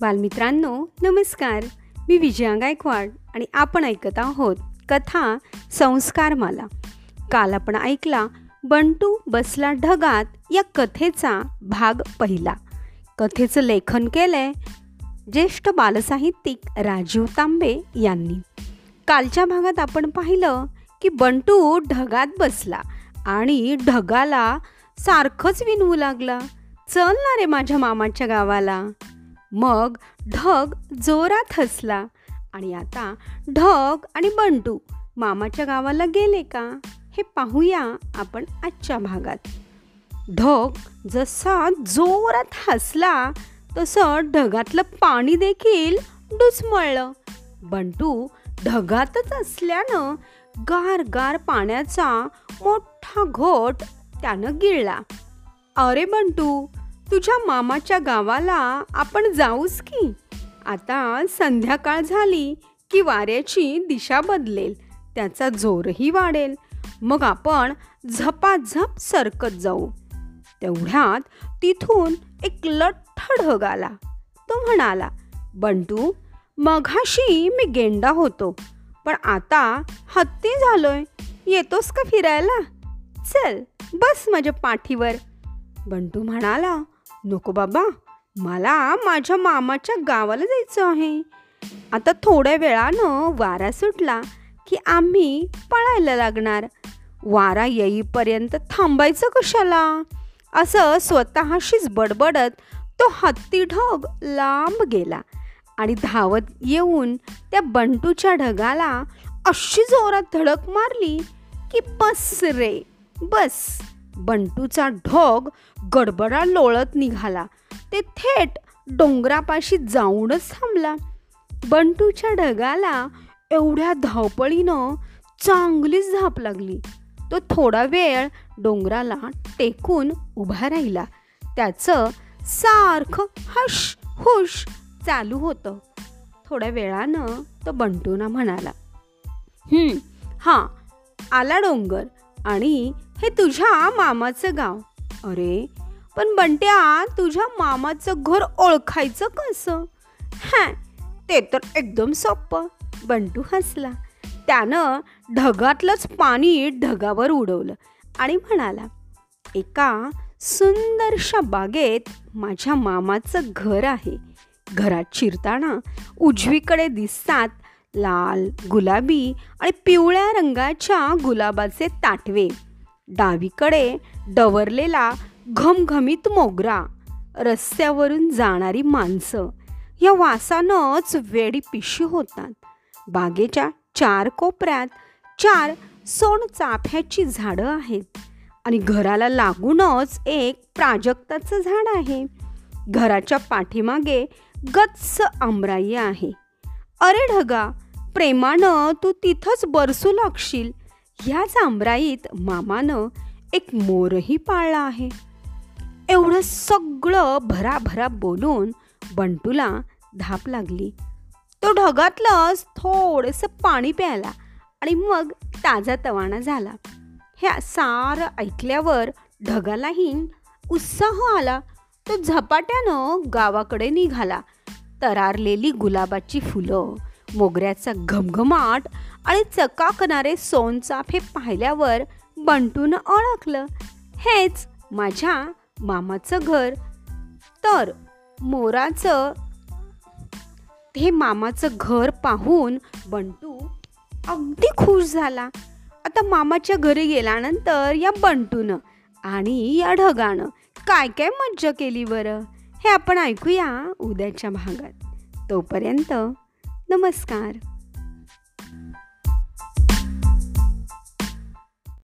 बालमित्रांनो नमस्कार. मी विजया गायकवाड आणि आपण ऐकत आहोत कथा संस्कारमाला. काल आपण ऐकला बंटू बसला ढगात या कथेचा भाग पहिला. कथेचं लेखन केलंय ज्येष्ठ बालसाहित्यिक राजीव तांबे यांनी. कालच्या भागात आपण पाहिलं की बंटू ढगात बसला आणि ढगाला सारखंच विनवू लागला. चल ना रे माझ्या मामाच्या गावाला. मग ढग जोरात हसला. आणि आता ढग आणि बंटू मामाच्या गावाला गेले का? हे पाहूया आपण आजच्या भागात. ढग जसा जोरात हसला तसं ढगातलं पाणी देखील डुचमळलं बंटू ढगातच असल्यानं गार गार पाण्याचा मोठा घोट त्यानं गिळला. अरे बंटू तुझ्या मामाच्या गावाला आपण जाऊस की? आता संध्याकाळ झाली की वाऱ्याची दिशा बदलेल त्याचा जोरही वाढेल. मग आपण झपाझप सरकत जाऊ. तेवढ्यात तिथून एक लठ्ठ ढग आला. तो म्हणाला बंटू मघाशी मी गेंडा होतो पण आता हत्ती झालोय. येतोस का फिरायला? चल बस माझ्या पाठीवर. बंटू म्हणाला नको बाबा मला माझ्या मामाच्या गावाला जायचं आहे. आता थोड्या वेळानं वारा सुटला की आम्ही पळायला लागणार. वारा येईपर्यंत थांबायचं कशाला? असं स्वतःशीच बडबडत तो हत्ती ढग लांब गेला आणि धावत येऊन त्या बंटूच्या ढगाला अशी जोरात धडक मारली की बस रे बस. बंटूचा ढोग गडबडा लोळत निघाला. ते थेट डोंगरापाशी जाऊनच थांबला. बंटूच्या ढगाला एवढ्या धावपळीनं चांगलीच झाप लागली. तो थोडा वेळ डोंगराला टेकून उभा राहिला. त्याचं सारखं हश हुश चालू होतं. थोड्या वेळानं तो बंटूना म्हणाला हां आला डोंगर. आणि हे तुझ्या मामाचं गाव. अरे पण बंट्या तुझ्या मामाचं घर ओळखायचं कसं? हां ते तर एकदम सोपं. बंटू हसला. त्यानं ढगातलंच पाणी ढगावर उडवलं आणि म्हणाला एका सुंदरशा बागेत माझ्या मामाचं घर आहे. घरात शिरताना उजवीकडे दिसतात लाल गुलाबी आणि पिवळ्या रंगाच्या गुलाबाचे ताटवे. डावीकडे डवरलेला घमघमीत मोगरा रस्त्यावरून जाणारी माणसं. या वासानंच वेडी पिशी होतात. बागेच्या चार कोपऱ्यात चार सोन चाफ्याची झाडं आहेत आणि घराला लागूनच एक प्राजक्ताचं झाड आहे. घराच्या पाठीमागे गच्च आमराई आहे. अरे ढगा प्रेमानं तू तिथंच बरसू लागशील. ह्या जांभराईत मामानं एक मोरही पाळला आहे. एवढं सगळं भराभरा बोलून बंटूला धाप लागली. तो ढगातलंच थोडंसं पाणी प्यायला आणि मग ताजा तवाणा झाला. ह्या सारं ऐकल्यावर ढगालाही उत्साह आला. तो झपाट्यानं गावाकडे निघाला. तरारलेली गुलाबाची फुलं मोगऱ्याचा घमघमाट आणि चकाकणारे सोनचाफे पाहिल्यावर बंटून ओळखलं हेच माझ्या मामाचं घर. तर मोराचं हे मामाचं घर पाहून बंटू अगदी खुश झाला. आता मामाच्या घरी गेल्यानंतर या बंटूनं आणि या ढगानं काय काय मज्जा केली बरं? हे आपण ऐकूया उद्याच्या भागात. तोपर्यंत नमस्कार